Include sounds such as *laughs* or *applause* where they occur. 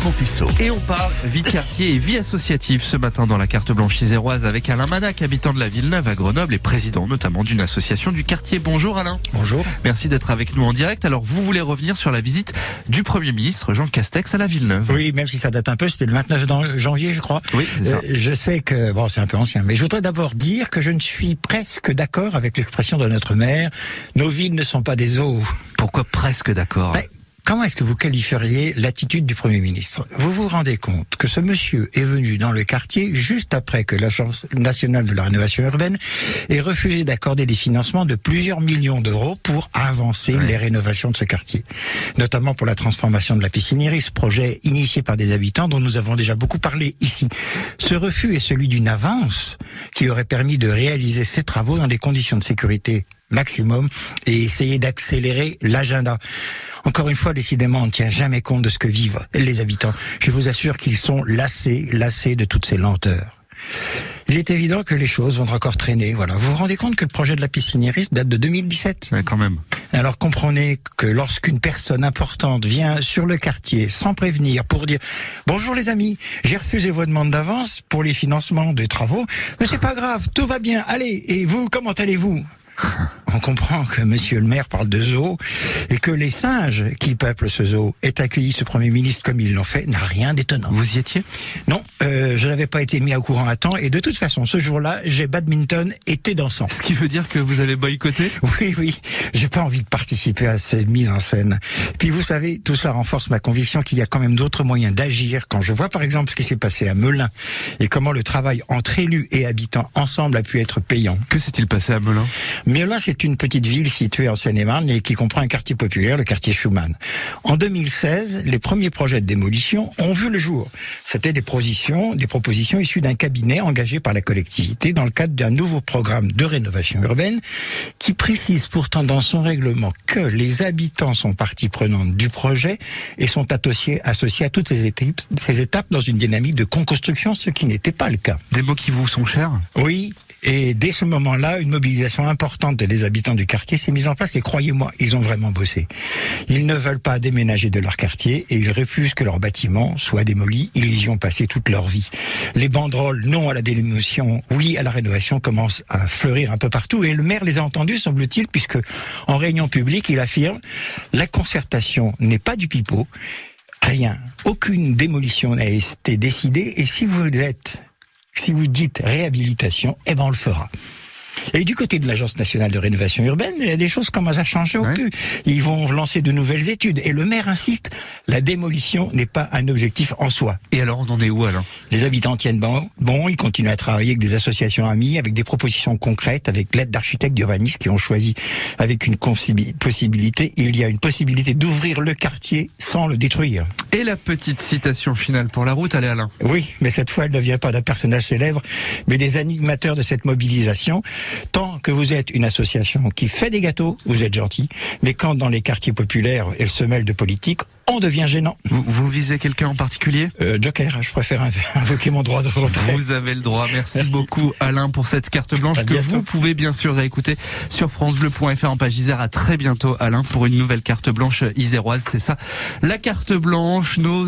Bertrand Fissot. Et on parle vie de quartier et vie associative ce matin dans la carte blanche iséroise avec Alain Manac, habitant de la Villeneuve à Grenoble et président notamment d'une association du quartier. Bonjour Alain. Bonjour. Merci d'être avec nous en direct. Alors vous voulez revenir sur la visite du Premier ministre Jean Castex à la Villeneuve. Oui, même si ça date un peu, c'était le 29 janvier je crois. Oui, c'est ça. Euh, je sais que, bon c'est un peu ancien, mais je voudrais d'abord dire que je ne suis presque d'accord avec l'expression de notre maire. Nos villes ne sont pas des eaux. Pourquoi presque d'accord? Ben, Comment est-ce que vous qualifieriez l'attitude du Premier ministre? Vous vous rendez compte que ce monsieur est venu dans le quartier juste après que l'Agence nationale de la rénovation urbaine ait refusé d'accorder des financements de plusieurs millions d'euros pour avancer les rénovations de ce quartier, notamment pour la transformation de la piscine Iris, projet initié par des habitants dont nous avons déjà beaucoup parlé ici. Ce refus est celui d'une avance qui aurait permis de réaliser ces travaux dans des conditions de sécurité maximum et essayer d'accélérer l'agenda. Encore une fois, décidément, on ne tient jamais compte de ce que vivent les habitants. Je vous assure qu'ils sont lassés, lassés de toutes ces lenteurs. Il est évident que les choses vont encore traîner. Voilà. Vous vous rendez compte que le projet de la piscine Iris date de 2017 Ouais, quand même. alors comprenez que lorsqu'une personne importante vient sur le quartier sans prévenir pour dire bonjour les amis, j'ai refusé vos demandes d'avance pour les financements des travaux, mais c'est pas grave, tout va bien. Allez, et vous, comment allez-vous? On comprend que Monsieur le maire parle de zoo et que les singes qui peuplent ce zoo aient accueilli ce Premier ministre comme ils l'ont fait n'a rien d'étonnant. Vous y étiez? Non, euh, je n'avais pas été mis au courant à temps et de toute façon, ce jour-là, j'ai badminton et thé dansant. Ce qui veut dire que vous avez boycotté Oui, oui, j'ai pas envie de participer à cette mise en scène. Puis vous savez, tout cela renforce ma conviction qu'il y a quand même d'autres moyens d'agir. Quand je vois par exemple ce qui s'est passé à Melun et comment le travail entre élus et habitants ensemble a pu être payant. Que s'est-il passé à Melun? Melun, c'est une petite ville située en Seine-et-Marne et qui comprend un quartier populaire, le quartier Schumann. En 2016, les premiers projets de démolition ont vu le jour. C'était des propositions, des propositions issues d'un cabinet engagé par la collectivité dans le cadre d'un nouveau programme de rénovation urbaine qui précise pourtant dans son règlement que les habitants sont partie prenante du projet et sont associés, associés à toutes ces étapes, ces étapes dans une dynamique de co-construction, ce qui n'était pas le cas. Des mots qui vous sont chers? Oui, et dès ce moment-là, une mobilisation importante des habitants du quartier s'est mise en place et croyez-moi, ils ont vraiment bossé. Ils ne veulent pas déménager de leur quartier et ils refusent que leur bâtiment soit démoli. Ils y ont passé toute leur vie. Les banderoles non à la démolition, oui à la rénovation commencent à fleurir un peu partout et le maire les a entendus, semble-t-il, puisque en réunion publique, il affirme la concertation n'est pas du pipeau. Rien, aucune démolition n'a été décidée et si vous êtes si vous dites réhabilitation, eh ben on le fera. Et du côté de l'Agence nationale de rénovation urbaine, il y a des choses commencent à changer au Ouais. plus. Ils vont lancer de nouvelles études. Et le maire insiste, la démolition n'est pas un objectif en soi. Et alors on en est où Alain Les habitants tiennent bon, bon, ils continuent à travailler avec des associations amies, avec des propositions concrètes, avec l'aide d'architectes d'urbanistes qui ont choisi avec une possibilité. Il y a une possibilité d'ouvrir le quartier sans le détruire. Et la petite citation finale pour la route, allez Alain. Oui, mais cette fois, elle ne vient pas d'un personnage célèbre, mais des animateurs de cette mobilisation. Tant que vous êtes une association qui fait des gâteaux, vous êtes gentil, mais quand dans les quartiers populaires, elle se mêle de politique, on devient gênant. Vous, vous visez quelqu'un en particulier? Euh, Joker, je préfère inv- *laughs* invoquer mon droit de retrait. Vous avez le droit. Merci, Merci. beaucoup Alain pour cette carte blanche À que bientôt. vous pouvez bien sûr réécouter sur francebleu.fr en page Isère. À très bientôt Alain pour une nouvelle carte blanche iséroise. C'est ça, la carte blanche, nos